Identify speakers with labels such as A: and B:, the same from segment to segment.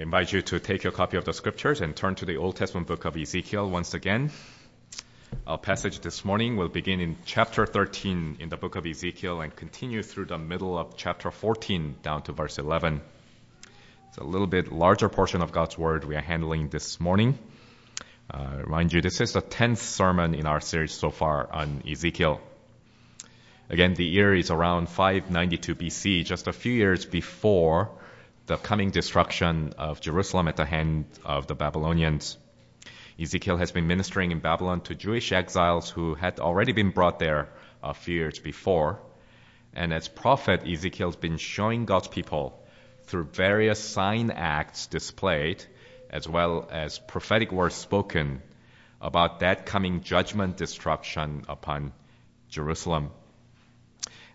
A: I invite you to take your copy of the scriptures and turn to the Old Testament book of Ezekiel once again. Our passage this morning will begin in chapter 13 in the book of Ezekiel and continue through the middle of chapter 14 down to verse 11. It's a little bit larger portion of God's Word we are handling this morning. Uh, remind you, this is the 10th sermon in our series so far on Ezekiel. Again, the year is around 592 BC, just a few years before the coming destruction of Jerusalem at the hand of the Babylonians. Ezekiel has been ministering in Babylon to Jewish exiles who had already been brought there a few years before. And as prophet, Ezekiel's been showing God's people through various sign acts displayed, as well as prophetic words spoken about that coming judgment destruction upon Jerusalem.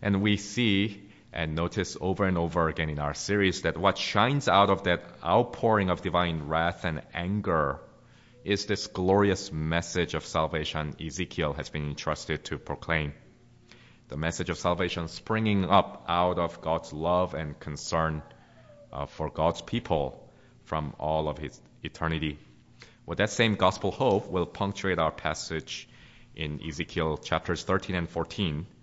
A: And we see and notice over and over again in our series that what shines out of that outpouring of divine wrath and anger is this glorious message of salvation Ezekiel has been entrusted to proclaim. The message of salvation springing up out of God's love and concern uh, for God's people from all of his eternity. Well, that same gospel hope will punctuate our passage in Ezekiel chapters 13 and 14 uh,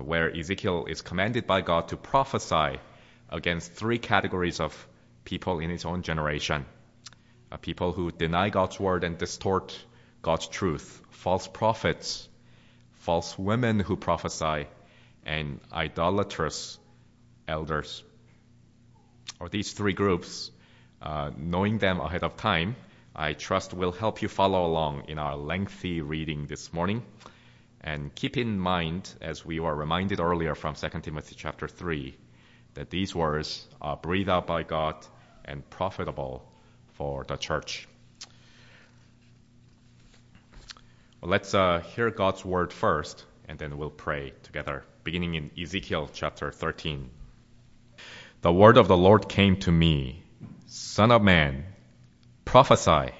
A: where Ezekiel is commanded by God to prophesy against three categories of people in his own generation. Uh, people who deny God's word and distort God's truth, false prophets, false women who prophesy, and idolatrous elders. Or these three groups, uh, knowing them ahead of time, I trust will help you follow along in our lengthy reading this morning. And keep in mind, as we were reminded earlier from 2 Timothy chapter 3, that these words are breathed out by God and profitable for the church. Well, let's uh, hear God's word first, and then we'll pray together, beginning in Ezekiel chapter 13. The word of the Lord came to me, Son of man, prophesy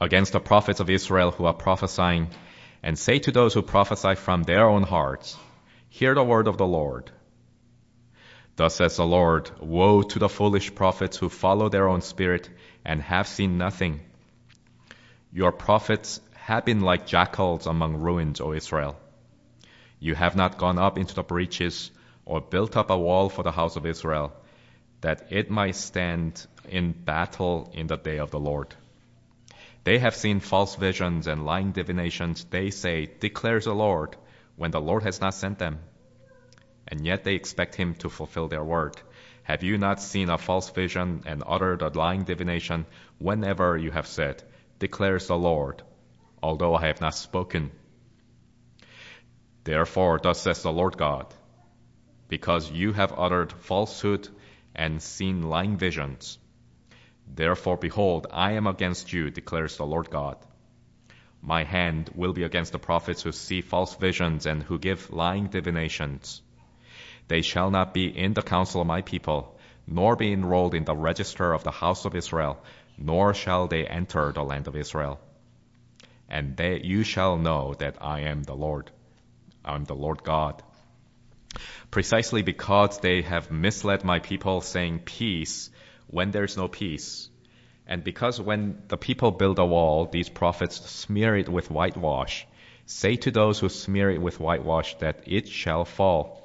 A: against the prophets of Israel who are prophesying and say to those who prophesy from their own hearts, Hear the word of the Lord. Thus says the Lord, Woe to the foolish prophets who follow their own spirit and have seen nothing. Your prophets have been like jackals among ruins, O Israel. You have not gone up into the breaches or built up a wall for the house of Israel, that it might stand in battle in the day of the Lord. They have seen false visions and lying divinations. They say, declares the Lord, when the Lord has not sent them. And yet they expect him to fulfill their word. Have you not seen a false vision and uttered a lying divination whenever you have said, declares the Lord, although I have not spoken? Therefore, thus says the Lord God, because you have uttered falsehood and seen lying visions, Therefore, behold, I am against you, declares the Lord God. My hand will be against the prophets who see false visions and who give lying divinations. They shall not be in the council of my people, nor be enrolled in the register of the house of Israel, nor shall they enter the land of Israel. And they, you shall know that I am the Lord. I am the Lord God. Precisely because they have misled my people, saying peace, when there's no peace. And because when the people build a wall, these prophets smear it with whitewash, say to those who smear it with whitewash that it shall fall.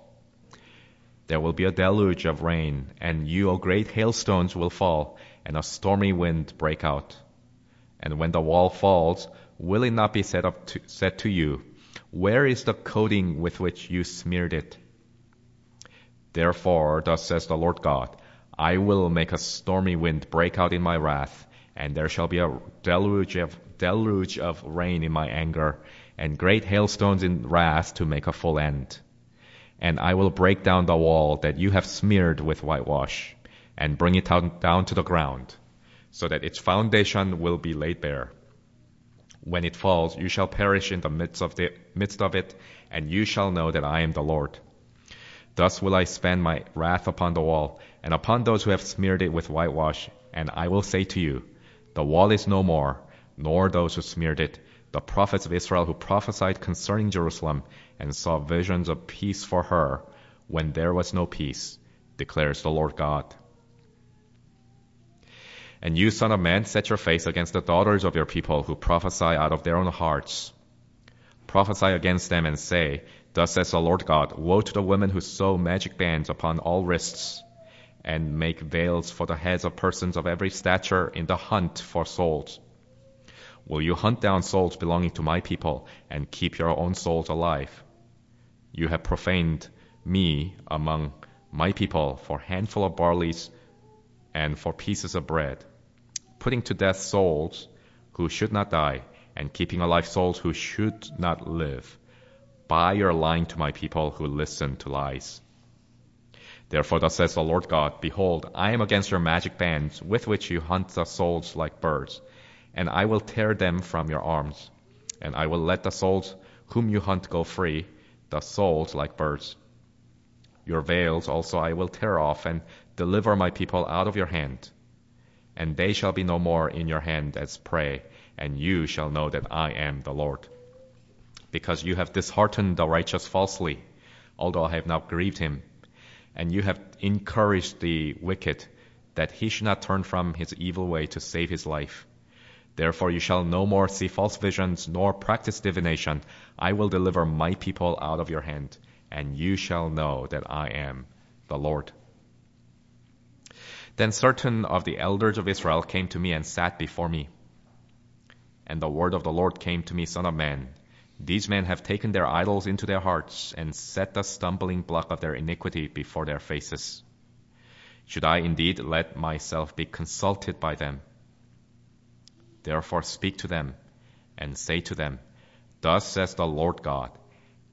A: There will be a deluge of rain, and you, O great hailstones, will fall, and a stormy wind break out. And when the wall falls, will it not be said, up to, said to you, Where is the coating with which you smeared it? Therefore, thus says the Lord God, I will make a stormy wind break out in my wrath, and there shall be a deluge of, deluge of rain in my anger, and great hailstones in wrath to make a full end. And I will break down the wall that you have smeared with whitewash, and bring it down to the ground, so that its foundation will be laid bare. When it falls, you shall perish in the midst of, the, midst of it, and you shall know that I am the Lord. Thus will I spend my wrath upon the wall, and upon those who have smeared it with whitewash, and I will say to you, The wall is no more, nor those who smeared it, the prophets of Israel who prophesied concerning Jerusalem, and saw visions of peace for her, when there was no peace, declares the Lord God. And you, son of man, set your face against the daughters of your people who prophesy out of their own hearts. Prophesy against them and say, Thus says the Lord God, Woe to the women who sew magic bands upon all wrists, and make veils for the heads of persons of every stature in the hunt for souls. Will you hunt down souls belonging to my people and keep your own souls alive? You have profaned me among my people for handful of barleys and for pieces of bread putting to death souls who should not die, and keeping alive souls who should not live, by your lying to my people who listen to lies. Therefore, thus says the Lord God, Behold, I am against your magic bands, with which you hunt the souls like birds, and I will tear them from your arms, and I will let the souls whom you hunt go free, the souls like birds. Your veils also I will tear off, and deliver my people out of your hand and they shall be no more in your hand as prey, and you shall know that I am the Lord. Because you have disheartened the righteous falsely, although I have not grieved him, and you have encouraged the wicked, that he should not turn from his evil way to save his life. Therefore you shall no more see false visions, nor practice divination. I will deliver my people out of your hand, and you shall know that I am the Lord. Then certain of the elders of Israel came to me and sat before me. And the word of the Lord came to me, Son of man. These men have taken their idols into their hearts and set the stumbling block of their iniquity before their faces. Should I indeed let myself be consulted by them? Therefore speak to them and say to them, Thus says the Lord God,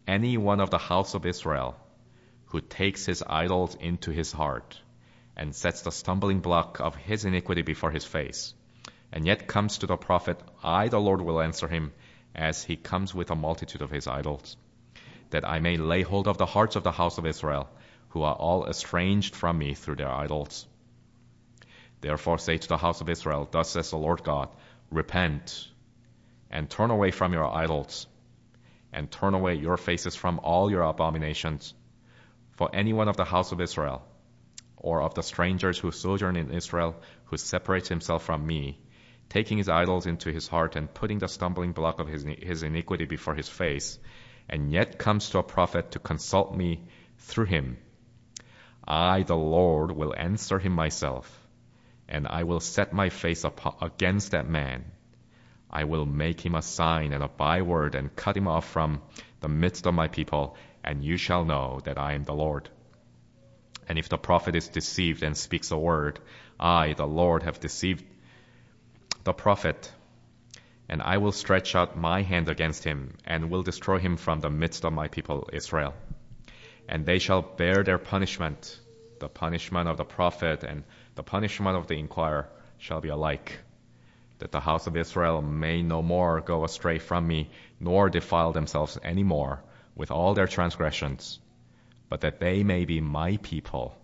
A: any one of the house of Israel who takes his idols into his heart and sets the stumbling block of his iniquity before his face, and yet comes to the prophet, I, the Lord, will answer him as he comes with a multitude of his idols, that I may lay hold of the hearts of the house of Israel, who are all estranged from me through their idols. Therefore say to the house of Israel, Thus says the Lord God, Repent, and turn away from your idols, and turn away your faces from all your abominations. For any one of the house of Israel, or of the strangers who sojourn in Israel, who separates himself from me, taking his idols into his heart and putting the stumbling block of his, his iniquity before his face, and yet comes to a prophet to consult me through him. I, the Lord, will answer him myself, and I will set my face against that man. I will make him a sign and a byword and cut him off from the midst of my people, and you shall know that I am the Lord. And if the prophet is deceived and speaks a word, I, the Lord, have deceived the prophet. And I will stretch out my hand against him, and will destroy him from the midst of my people Israel. And they shall bear their punishment. The punishment of the prophet and the punishment of the inquirer shall be alike. That the house of Israel may no more go astray from me, nor defile themselves any more with all their transgressions but that they may be my people,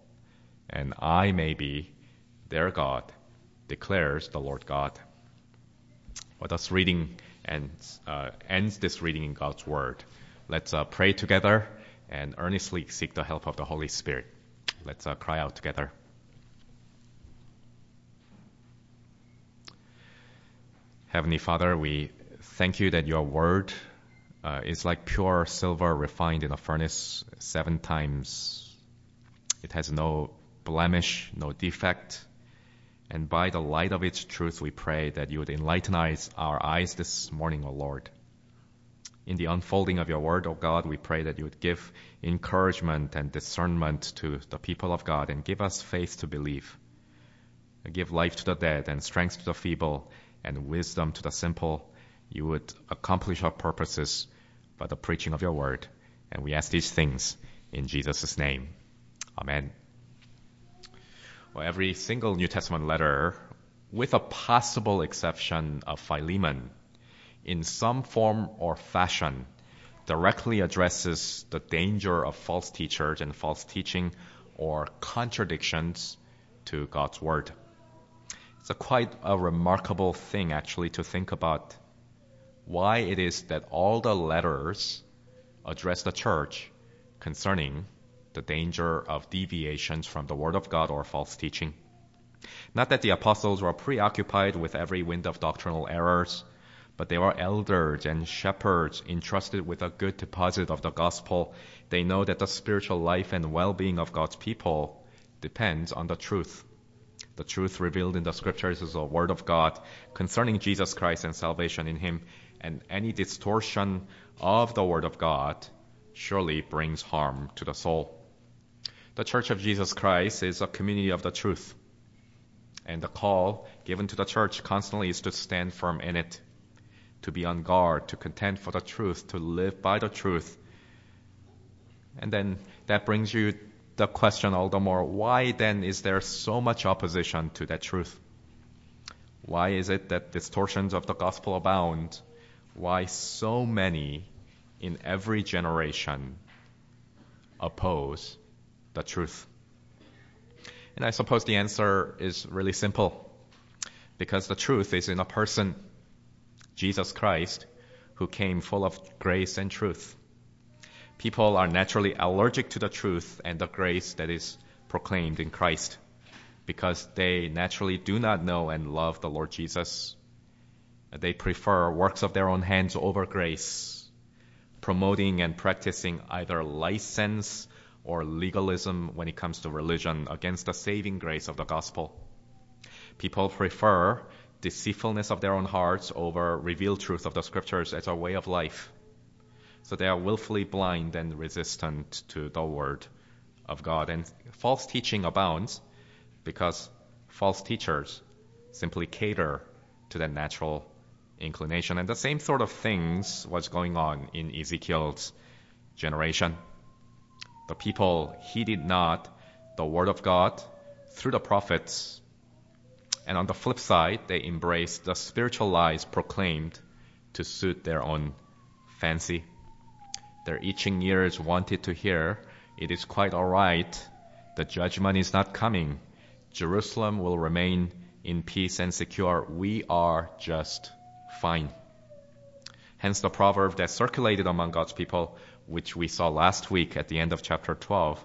A: and I may be their God, declares the Lord God. Well, thus reading ends, uh, ends this reading in God's Word. Let's uh, pray together and earnestly seek the help of the Holy Spirit. Let's uh, cry out together. Heavenly Father, we thank you that your Word uh, is like pure silver refined in a furnace seven times. It has no blemish, no defect. And by the light of its truth, we pray that you would enlighten our eyes this morning, O Lord. In the unfolding of your word, O God, we pray that you would give encouragement and discernment to the people of God and give us faith to believe. Give life to the dead and strength to the feeble and wisdom to the simple. You would accomplish our purposes by the preaching of your word. And we ask these things in Jesus' name. Amen. Every single New Testament letter, with a possible exception of Philemon, in some form or fashion, directly addresses the danger of false teachers and false teaching or contradictions to God's word. It's a quite a remarkable thing actually to think about why it is that all the letters address the church concerning the danger of deviations from the Word of God or false teaching. Not that the apostles were preoccupied with every wind of doctrinal errors, but they were elders and shepherds entrusted with a good deposit of the gospel. They know that the spiritual life and well-being of God's people depends on the truth. The truth revealed in the scriptures is the word of God concerning Jesus Christ and salvation in him, and any distortion of the word of God surely brings harm to the soul. The Church of Jesus Christ is a community of the truth. And the call given to the church constantly is to stand firm in it, to be on guard, to contend for the truth, to live by the truth. And then that brings you the question all the more why then is there so much opposition to that truth? Why is it that distortions of the gospel abound? Why so many in every generation oppose the truth? And I suppose the answer is really simple. Because the truth is in a person, Jesus Christ, who came full of grace and truth. People are naturally allergic to the truth and the grace that is proclaimed in Christ because they naturally do not know and love the Lord Jesus. They prefer works of their own hands over grace, promoting and practicing either license or legalism when it comes to religion against the saving grace of the gospel. People prefer deceitfulness of their own hearts over revealed truth of the scriptures as a way of life. So they are willfully blind and resistant to the word of God. And false teaching abounds because false teachers simply cater to that natural inclination. And the same sort of things was going on in Ezekiel's generation. The people heeded not the word of God through the prophets. And on the flip side, they embraced the spiritual lies proclaimed to suit their own fancy. Their itching ears wanted to hear, it is quite alright. The judgment is not coming. Jerusalem will remain in peace and secure. We are just fine. Hence the proverb that circulated among God's people, which we saw last week at the end of chapter 12.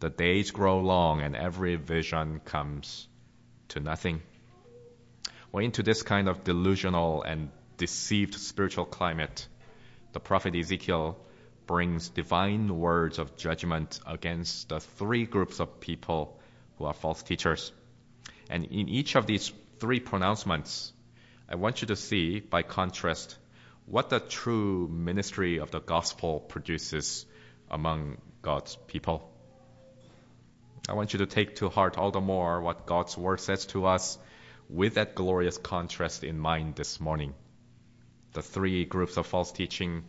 A: The days grow long and every vision comes to nothing. Well, into this kind of delusional and deceived spiritual climate, the prophet Ezekiel brings divine words of judgment against the three groups of people who are false teachers. And in each of these three pronouncements, I want you to see, by contrast, what the true ministry of the gospel produces among God's people. I want you to take to heart all the more what God's word says to us with that glorious contrast in mind this morning. The three groups of false teaching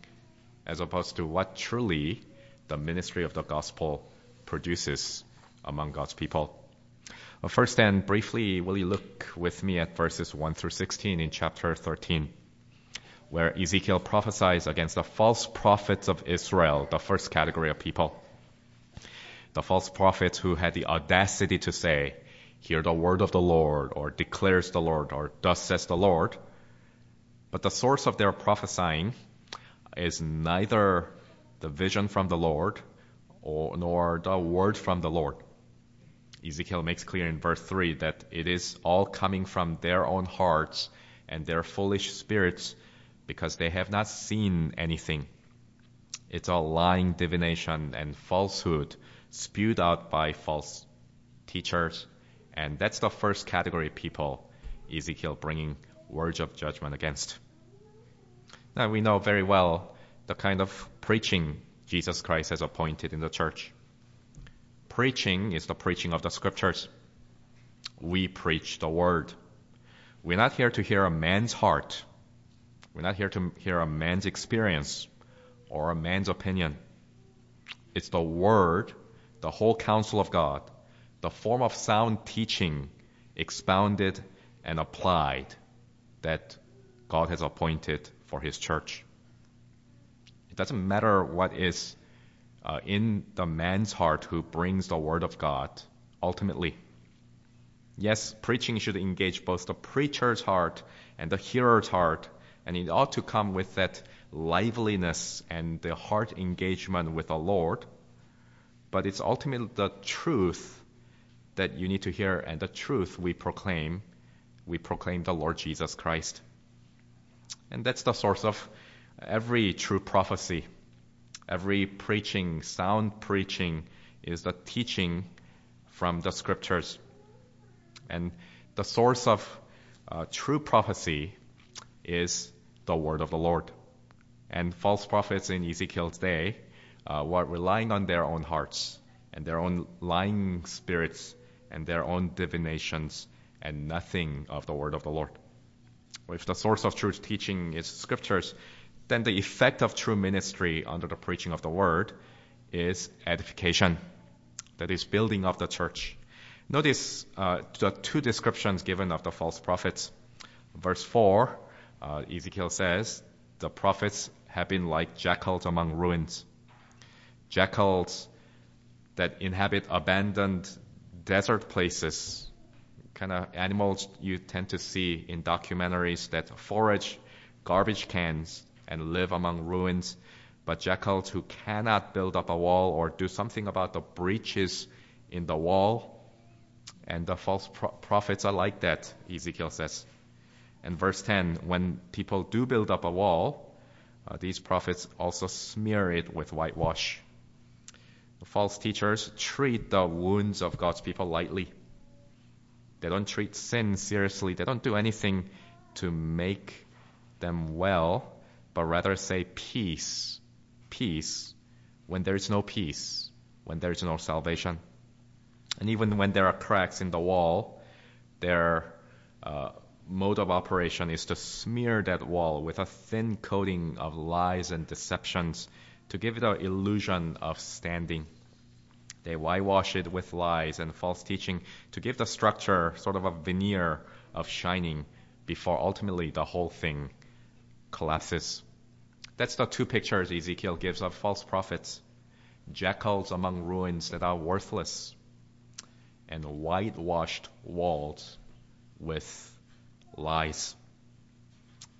A: as opposed to what truly the ministry of the gospel produces among God's people. First and briefly, will you look with me at verses 1 through 16 in chapter 13, where Ezekiel prophesies against the false prophets of Israel, the first category of people. The false prophets who had the audacity to say, hear the word of the Lord, or declares the Lord, or thus says the Lord. But the source of their prophesying is neither the vision from the Lord or, nor the word from the Lord. Ezekiel makes clear in verse 3 that it is all coming from their own hearts and their foolish spirits because they have not seen anything. It's all lying divination and falsehood spewed out by false teachers. And that's the first category people Ezekiel bringing words of judgment against. Now we know very well the kind of preaching Jesus Christ has appointed in the church preaching is the preaching of the scriptures. We preach the word. We're not here to hear a man's heart. We're not here to hear a man's experience or a man's opinion. It's the word, the whole counsel of God, the form of sound teaching expounded and applied that God has appointed for his church. It doesn't matter what is uh, in the man's heart who brings the word of God ultimately. Yes, preaching should engage both the preacher's heart and the hearer's heart, and it ought to come with that liveliness and the heart engagement with the Lord. But it's ultimately the truth that you need to hear and the truth we proclaim. We proclaim the Lord Jesus Christ. And that's the source of every true prophecy. Every preaching, sound preaching, is the teaching from the scriptures. And the source of uh, true prophecy is the word of the Lord. And false prophets in Ezekiel's day uh, were relying on their own hearts and their own lying spirits and their own divinations and nothing of the word of the Lord. If the source of true teaching is scriptures, then the effect of true ministry under the preaching of the word is edification. That is building of the church. Notice uh, the two descriptions given of the false prophets. Verse 4, uh, Ezekiel says, the prophets have been like jackals among ruins. Jackals that inhabit abandoned desert places, kind of animals you tend to see in documentaries that forage garbage cans and live among ruins, but jackals who cannot build up a wall or do something about the breaches in the wall. And the false pro- prophets are like that, Ezekiel says. And verse 10 when people do build up a wall, uh, these prophets also smear it with whitewash. The false teachers treat the wounds of God's people lightly. They don't treat sin seriously. They don't do anything to make them well, but rather say peace, peace, when there is no peace, when there is no salvation. And even when there are cracks in the wall, their uh, mode of operation is to smear that wall with a thin coating of lies and deceptions to give it an illusion of standing. They whitewash it with lies and false teaching to give the structure sort of a veneer of shining before ultimately the whole thing collapses. That's the two pictures Ezekiel gives of false prophets jackals among ruins that are worthless, and whitewashed walls with lies.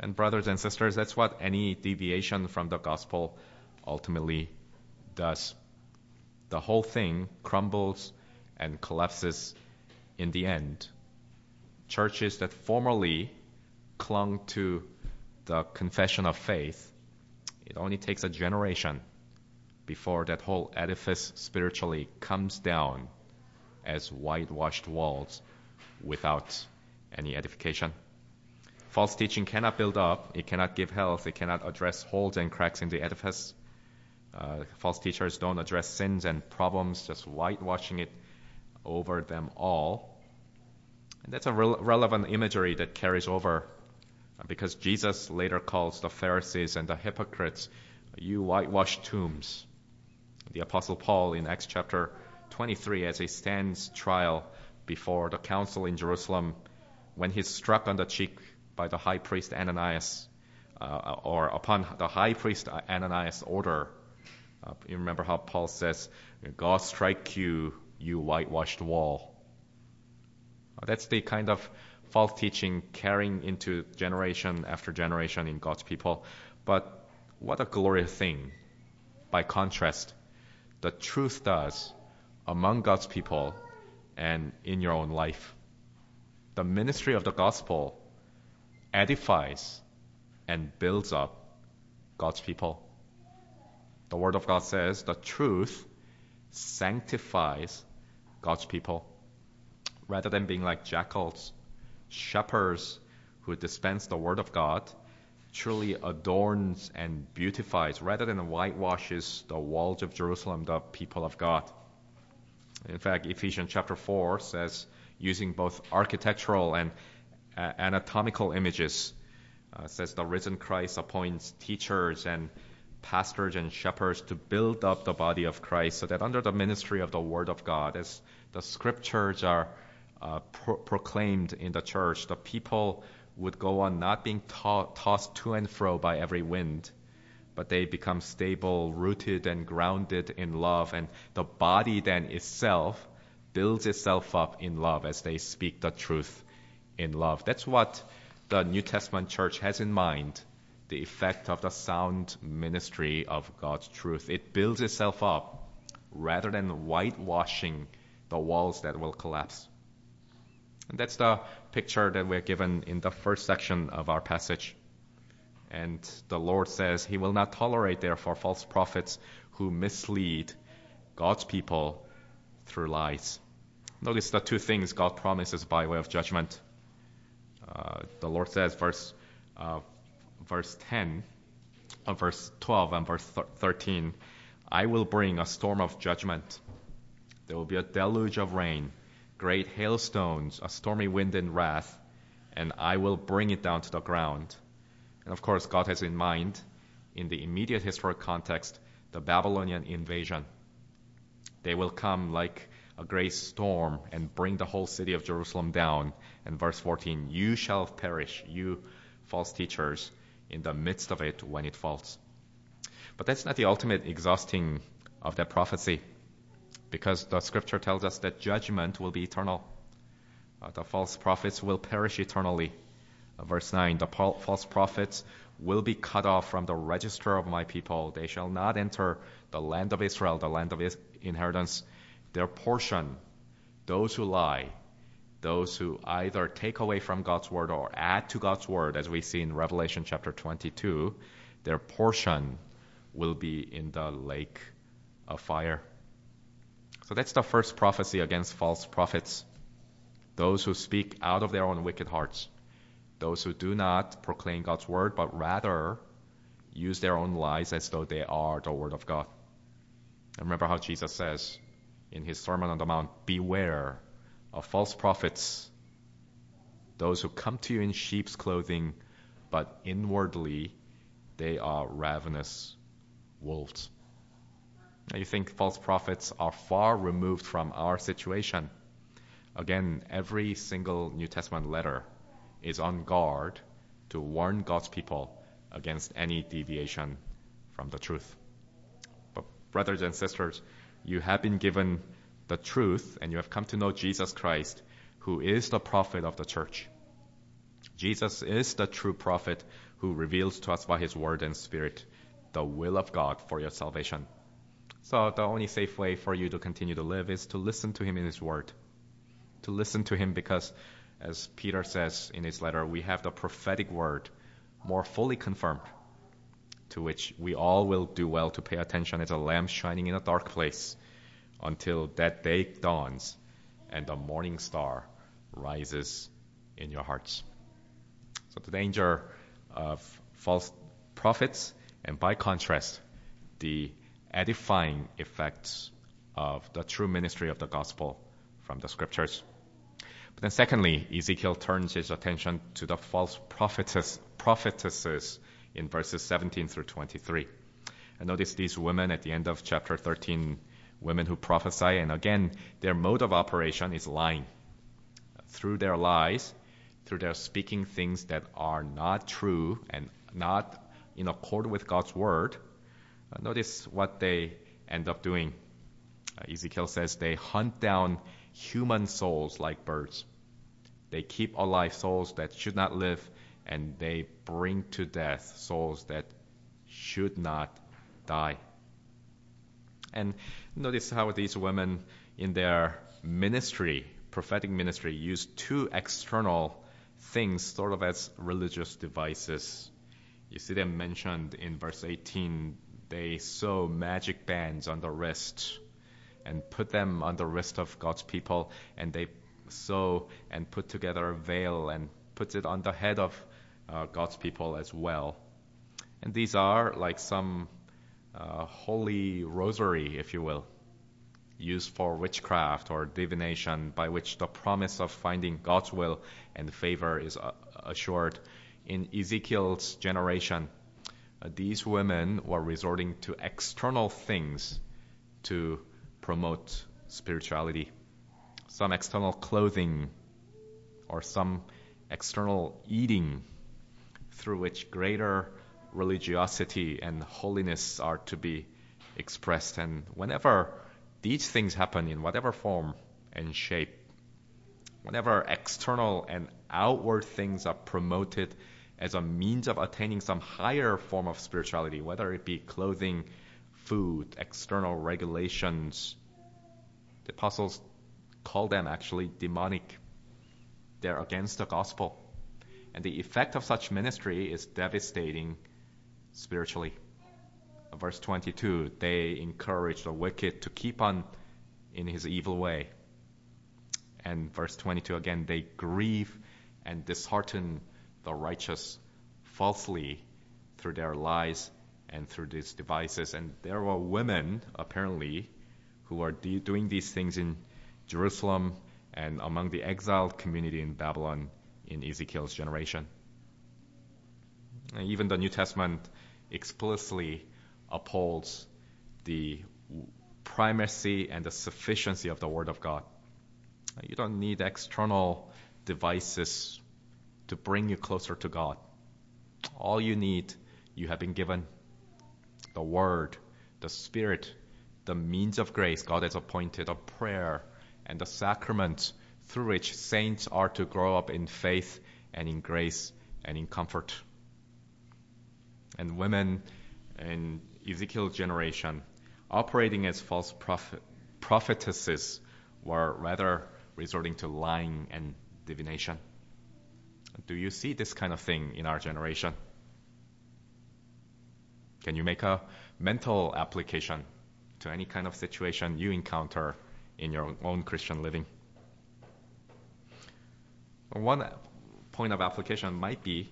A: And, brothers and sisters, that's what any deviation from the gospel ultimately does the whole thing crumbles and collapses in the end. Churches that formerly clung to the confession of faith, it only takes a generation before that whole edifice spiritually comes down as whitewashed walls without any edification. False teaching cannot build up, it cannot give health, it cannot address holes and cracks in the edifice. Uh, false teachers don't address sins and problems, just whitewashing it over them all. And that's a re- relevant imagery that carries over uh, because Jesus later calls the Pharisees and the hypocrites, you whitewashed tombs. The Apostle Paul in Acts chapter 23, as he stands trial before the council in Jerusalem, when he's struck on the cheek by the high priest Ananias, uh, or upon the high priest Ananias' order, uh, you remember how Paul says, God strike you, you whitewashed wall. Uh, that's the kind of false teaching carrying into generation after generation in God's people. But what a glorious thing. By contrast, the truth does among God's people and in your own life. The ministry of the gospel edifies and builds up God's people. The Word of God says the truth sanctifies God's people. Rather than being like jackals, shepherds who dispense the Word of God truly adorns and beautifies, rather than whitewashes the walls of Jerusalem, the people of God. In fact, Ephesians chapter 4 says, using both architectural and anatomical images, uh, says the risen Christ appoints teachers and pastors and shepherds to build up the body of Christ so that under the ministry of the Word of God, as the scriptures are uh, pro- proclaimed in the church, the people would go on not being to- tossed to and fro by every wind, but they become stable, rooted, and grounded in love. And the body then itself builds itself up in love as they speak the truth in love. That's what the New Testament church has in mind the effect of the sound ministry of God's truth. It builds itself up rather than whitewashing the walls that will collapse. And that's the picture that we're given in the first section of our passage. And the Lord says He will not tolerate, therefore, false prophets who mislead God's people through lies. Notice the two things God promises by way of judgment. Uh, the Lord says, verse uh, verse 10, uh, verse 12, and verse 13, I will bring a storm of judgment. There will be a deluge of rain, great hailstones, a stormy wind and wrath, and I will bring it down to the ground. And of course, God has in mind, in the immediate historic context, the Babylonian invasion. They will come like a great storm and bring the whole city of Jerusalem down. And verse 14, you shall perish, you false teachers, in the midst of it when it falls. But that's not the ultimate exhausting of that prophecy, because the scripture tells us that judgment will be eternal. Uh, the false prophets will perish eternally. Uh, verse 9 The false prophets will be cut off from the register of my people. They shall not enter the land of Israel, the land of inheritance. Their portion, those who lie, those who either take away from God's word or add to God's word, as we see in Revelation chapter 22, their portion will be in the lake of fire. So that's the first prophecy against false prophets. Those who speak out of their own wicked hearts. Those who do not proclaim God's word, but rather use their own lies as though they are the word of God. And remember how Jesus says in his Sermon on the Mount, Beware of false prophets, those who come to you in sheep's clothing, but inwardly they are ravenous wolves. Now you think false prophets are far removed from our situation. Again, every single New Testament letter is on guard to warn God's people against any deviation from the truth. But, brothers and sisters, you have been given the truth and you have come to know Jesus Christ, who is the prophet of the church. Jesus is the true prophet who reveals to us by his word and spirit the will of God for your salvation. So the only safe way for you to continue to live is to listen to him in his word. To listen to him because, as Peter says in his letter, we have the prophetic word more fully confirmed, to which we all will do well to pay attention as a lamp shining in a dark place until that day dawns and the morning star rises in your hearts. So the danger of false prophets and by contrast, the edifying effects of the true ministry of the gospel from the scriptures. But then secondly, Ezekiel turns his attention to the false prophetess, prophetesses in verses 17 through 23. And notice these women at the end of chapter 13 women who prophesy, and again, their mode of operation is lying. Through their lies, through their speaking things that are not true and not in accord with God's word, uh, notice what they end up doing. Uh, Ezekiel says they hunt down human souls like birds. They keep alive souls that should not live, and they bring to death souls that should not die. And notice how these women in their ministry, prophetic ministry, use two external things sort of as religious devices. You see them mentioned in verse 18. They sew magic bands on the wrist and put them on the wrist of God's people, and they sew and put together a veil and put it on the head of uh, God's people as well. And these are like some uh, holy rosary, if you will, used for witchcraft or divination, by which the promise of finding God's will and favor is uh, assured. In Ezekiel's generation, uh, these women were resorting to external things to promote spirituality. Some external clothing or some external eating through which greater religiosity and holiness are to be expressed. And whenever these things happen in whatever form and shape, whenever external and outward things are promoted as a means of attaining some higher form of spirituality, whether it be clothing, food, external regulations, the apostles call them actually demonic. They're against the gospel. And the effect of such ministry is devastating spiritually. Verse 22 they encourage the wicked to keep on in his evil way. And verse 22 again, they grieve and dishearten the righteous falsely through their lies and through these devices. And there were women, apparently, who are de- doing these things in Jerusalem and among the exiled community in Babylon in Ezekiel's generation. And even the New Testament explicitly upholds the primacy and the sufficiency of the Word of God. You don't need external devices to bring you closer to God. All you need, you have been given the Word, the Spirit, the means of grace God has appointed, of prayer, and the sacrament through which saints are to grow up in faith and in grace and in comfort. And women in Ezekiel's generation, operating as false prophet, prophetesses, were rather resorting to lying and divination. Do you see this kind of thing in our generation? Can you make a mental application to any kind of situation you encounter in your own Christian living? One point of application might be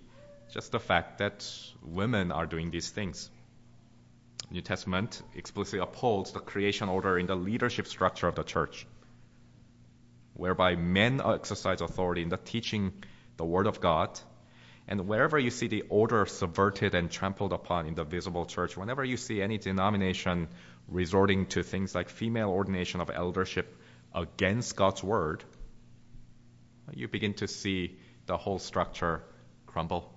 A: just the fact that women are doing these things. New Testament explicitly upholds the creation order in the leadership structure of the church, whereby men exercise authority in the teaching the Word of God. And wherever you see the order subverted and trampled upon in the visible church, whenever you see any denomination resorting to things like female ordination of eldership against God's Word, you begin to see the whole structure crumble.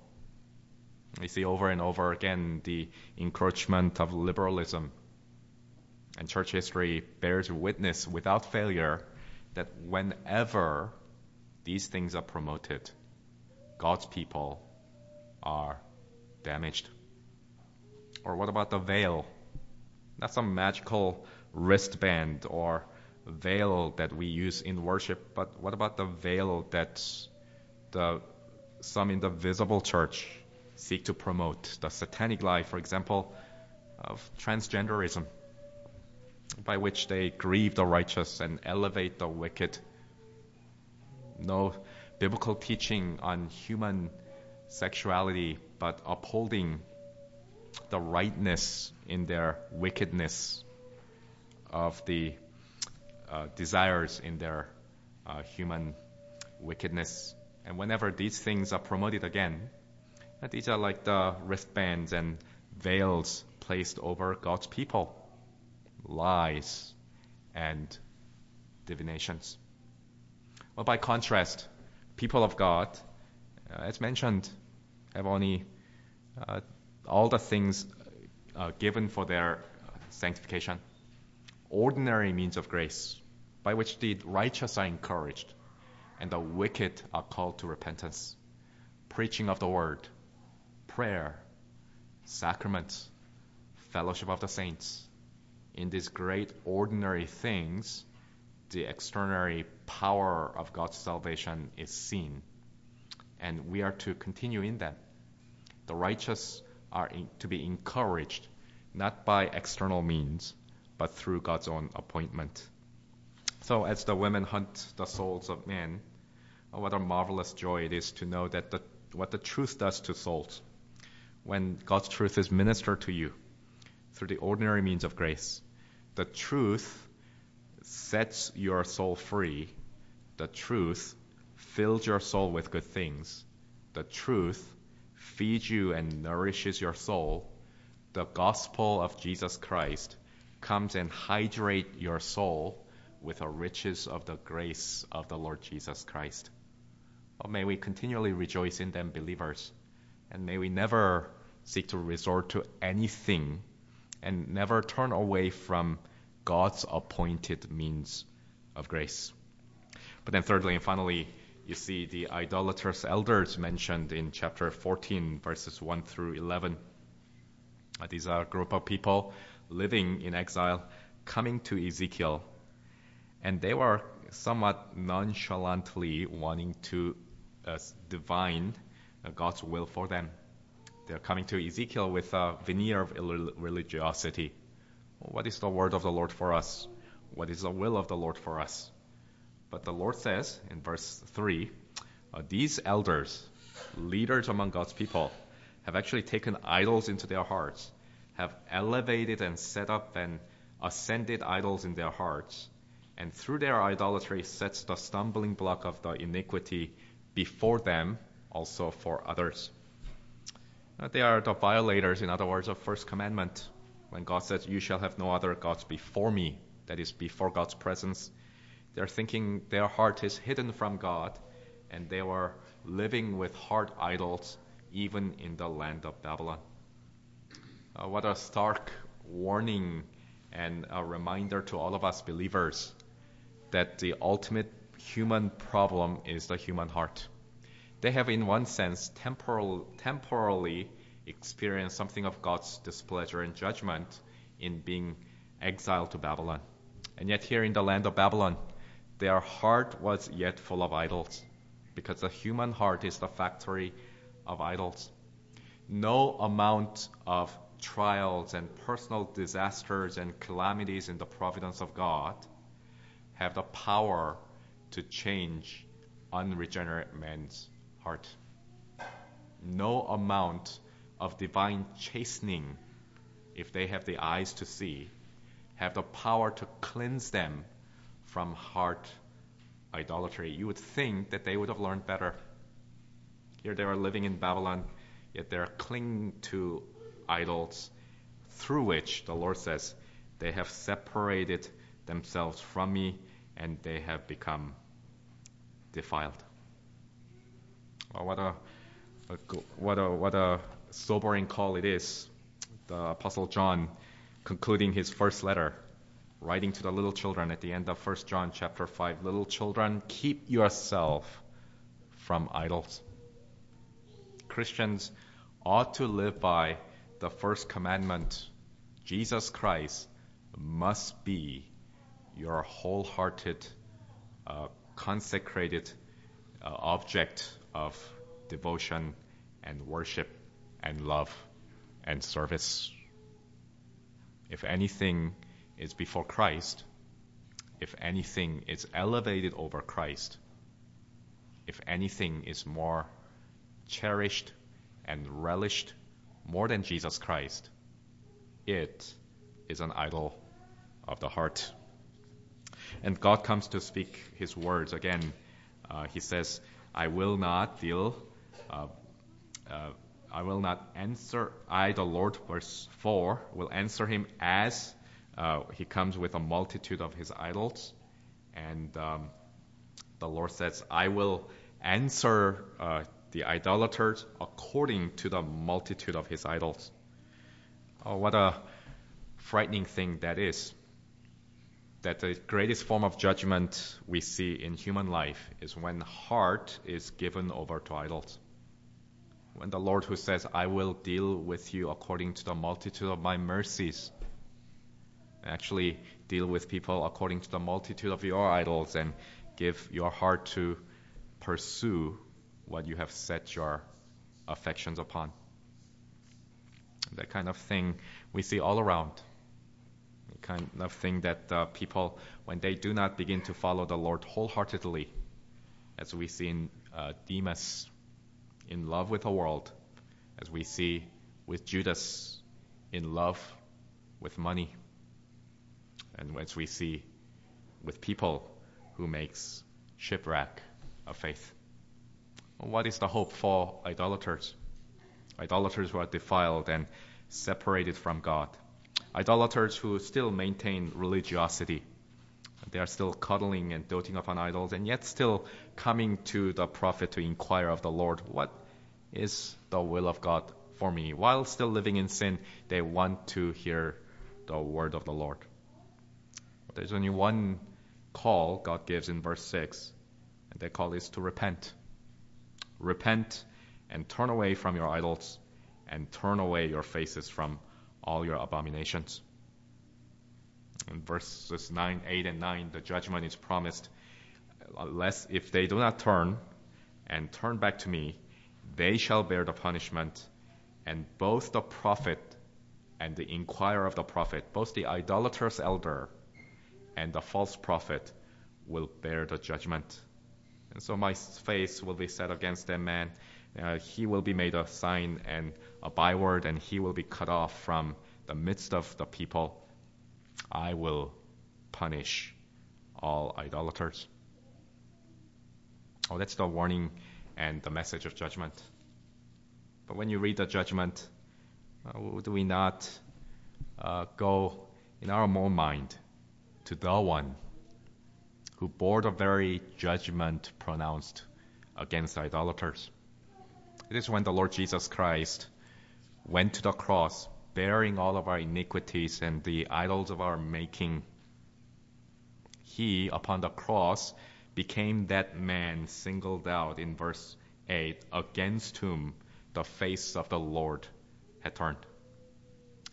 A: We see over and over again the encroachment of liberalism. And church history bears witness without failure that whenever these things are promoted, God's people are damaged. Or what about the veil? Not some magical wristband or veil that we use in worship, but what about the veil that the some in the visible church seek to promote? The satanic lie, for example, of transgenderism, by which they grieve the righteous and elevate the wicked. No biblical teaching on human sexuality, but upholding the rightness in their wickedness of the uh, desires in their uh, human wickedness. And whenever these things are promoted again, these are like the wristbands and veils placed over God's people, lies and divinations. Well, by contrast, people of God, uh, as mentioned, have only uh, all the things uh, given for their sanctification, ordinary means of grace by which the righteous are encouraged and the wicked are called to repentance, preaching of the word, prayer, sacraments, fellowship of the saints. In these great ordinary things, the extraordinary power of God's salvation is seen. And we are to continue in that. The righteous are in, to be encouraged not by external means, but through God's own appointment. So, as the women hunt the souls of men, oh, what a marvelous joy it is to know that the, what the truth does to souls. When God's truth is ministered to you through the ordinary means of grace, the truth sets your soul free. The truth fills your soul with good things. The truth feeds you and nourishes your soul. The gospel of Jesus Christ comes and hydrate your soul with the riches of the grace of the Lord Jesus Christ. Oh, may we continually rejoice in them, believers, and may we never seek to resort to anything and never turn away from God's appointed means of grace. But then, thirdly and finally, you see the idolatrous elders mentioned in chapter 14, verses 1 through 11. Uh, these are a group of people living in exile, coming to Ezekiel, and they were somewhat nonchalantly wanting to uh, divine God's will for them. They're coming to Ezekiel with a veneer of religiosity. What is the word of the Lord for us? What is the will of the Lord for us? But the Lord says in verse 3 uh, these elders, leaders among God's people, have actually taken idols into their hearts, have elevated and set up and ascended idols in their hearts, and through their idolatry sets the stumbling block of the iniquity before them, also for others. Uh, they are the violators, in other words, of first commandment. When God says, "You shall have no other gods before me," that is before God's presence. They're thinking their heart is hidden from God, and they were living with heart idols even in the land of Babylon. Uh, what a stark warning and a reminder to all of us believers that the ultimate human problem is the human heart. They have, in one sense, temporal, temporally experienced something of God's displeasure and judgment in being exiled to Babylon. And yet, here in the land of Babylon, their heart was yet full of idols, because the human heart is the factory of idols. No amount of trials and personal disasters and calamities in the providence of God have the power to change unregenerate man's heart. No amount of divine chastening, if they have the eyes to see, have the power to cleanse them from heart idolatry. You would think that they would have learned better. Here they are living in Babylon, yet they're clinging to idols through which the Lord says they have separated themselves from me and they have become defiled. What a, a, what a what a sobering call it is. The Apostle John concluding his first letter writing to the little children at the end of 1 John chapter 5 little children keep yourself from idols Christians ought to live by the first commandment Jesus Christ must be your wholehearted uh, consecrated uh, object of devotion and worship and love and service if anything is before Christ, if anything is elevated over Christ, if anything is more cherished and relished more than Jesus Christ, it is an idol of the heart. And God comes to speak his words again. Uh, he says, I will not deal, uh, uh, I will not answer, I, the Lord, verse 4, will answer him as uh, he comes with a multitude of his idols, and um, the Lord says, I will answer uh, the idolaters according to the multitude of his idols. Oh, what a frightening thing that is. That the greatest form of judgment we see in human life is when heart is given over to idols. When the Lord who says, I will deal with you according to the multitude of my mercies, actually deal with people according to the multitude of your idols and give your heart to pursue what you have set your affections upon. That kind of thing we see all around. Kind of thing that uh, people, when they do not begin to follow the Lord wholeheartedly, as we see in uh, Demas in love with the world, as we see with Judas in love with money and as we see with people who makes shipwreck of faith. What is the hope for idolaters? Idolaters who are defiled and separated from God. Idolaters who still maintain religiosity. They are still cuddling and doting upon idols, and yet still coming to the prophet to inquire of the Lord, What is the will of God for me? While still living in sin, they want to hear the word of the Lord. There's only one call God gives in verse 6, and that call is to repent. Repent and turn away from your idols and turn away your faces from all your abominations. In verses 9, 8, and 9, the judgment is promised Unless if they do not turn and turn back to me, they shall bear the punishment, and both the prophet and the inquirer of the prophet, both the idolatrous elder and the false prophet, will bear the judgment. And so my face will be set against them, man. Uh, he will be made a sign and a byword, and he will be cut off from the midst of the people. I will punish all idolaters. Oh, that's the warning and the message of judgment. But when you read the judgment, uh, do we not uh, go in our own mind to the one who bore the very judgment pronounced against idolaters? It is when the Lord Jesus Christ went to the cross bearing all of our iniquities and the idols of our making. He, upon the cross, became that man singled out in verse 8, against whom the face of the Lord had turned.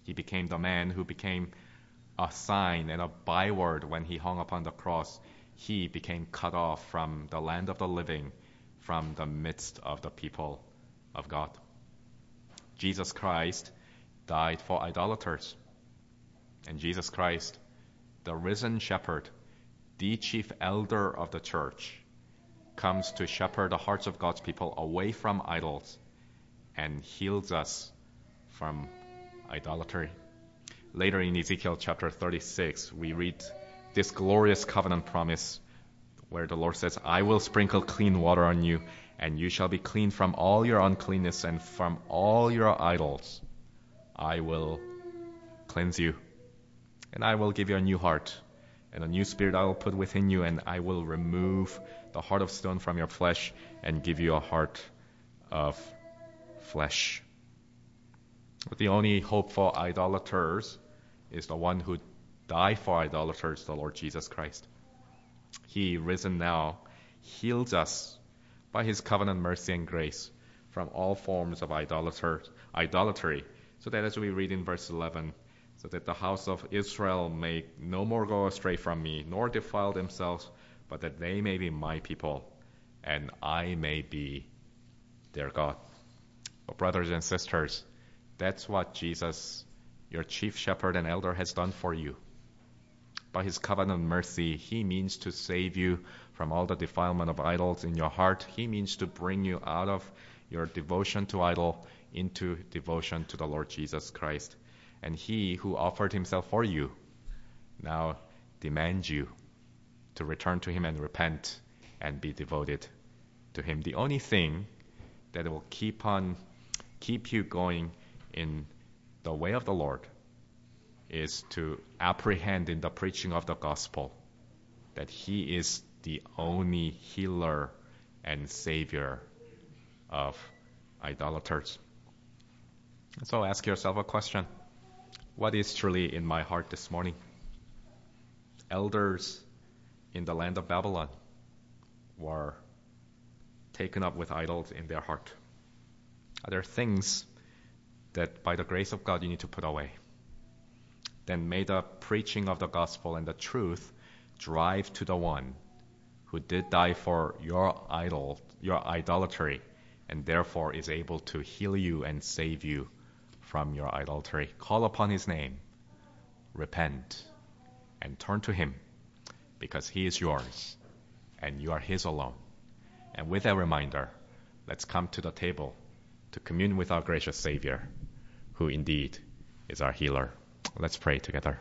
A: He became the man who became a sign and a byword when he hung upon the cross. He became cut off from the land of the living, from the midst of the people of God. Jesus Christ died for idolaters. And Jesus Christ, the risen shepherd, the chief elder of the church, comes to shepherd the hearts of God's people away from idols and heals us from idolatry. Later in Ezekiel chapter 36, we read this glorious covenant promise where the Lord says, I will sprinkle clean water on you, and you shall be clean from all your uncleanness and from all your idols. I will cleanse you, and I will give you a new heart, and a new spirit I will put within you, and I will remove the heart of stone from your flesh and give you a heart of flesh. But the only hope for idolaters is the one who died for idolaters, the Lord Jesus Christ. He, risen now, heals us by his covenant mercy and grace from all forms of idolatry, so that as we read in verse 11, so that the house of Israel may no more go astray from me, nor defile themselves, but that they may be my people, and I may be their God. But brothers and sisters, that's what Jesus, your chief shepherd and elder, has done for you. By his covenant mercy, he means to save you from all the defilement of idols in your heart. He means to bring you out of your devotion to idol into devotion to the Lord Jesus Christ. And he who offered himself for you now demands you to return to him and repent and be devoted to him. The only thing that will keep on keep you going in the way of the Lord is to apprehend in the preaching of the gospel that he is the only healer and savior of idolaters. So ask yourself a question. What is truly in my heart this morning? Elders in the land of Babylon were taken up with idols in their heart. Are there things that by the grace of God you need to put away? Then may the preaching of the gospel and the truth drive to the one who did die for your idol, your idolatry, and therefore is able to heal you and save you from your idolatry. Call upon his name, repent, and turn to him, because he is yours, and you are his alone. And with that reminder, let's come to the table to commune with our gracious Savior, who indeed is our healer. Let's pray together.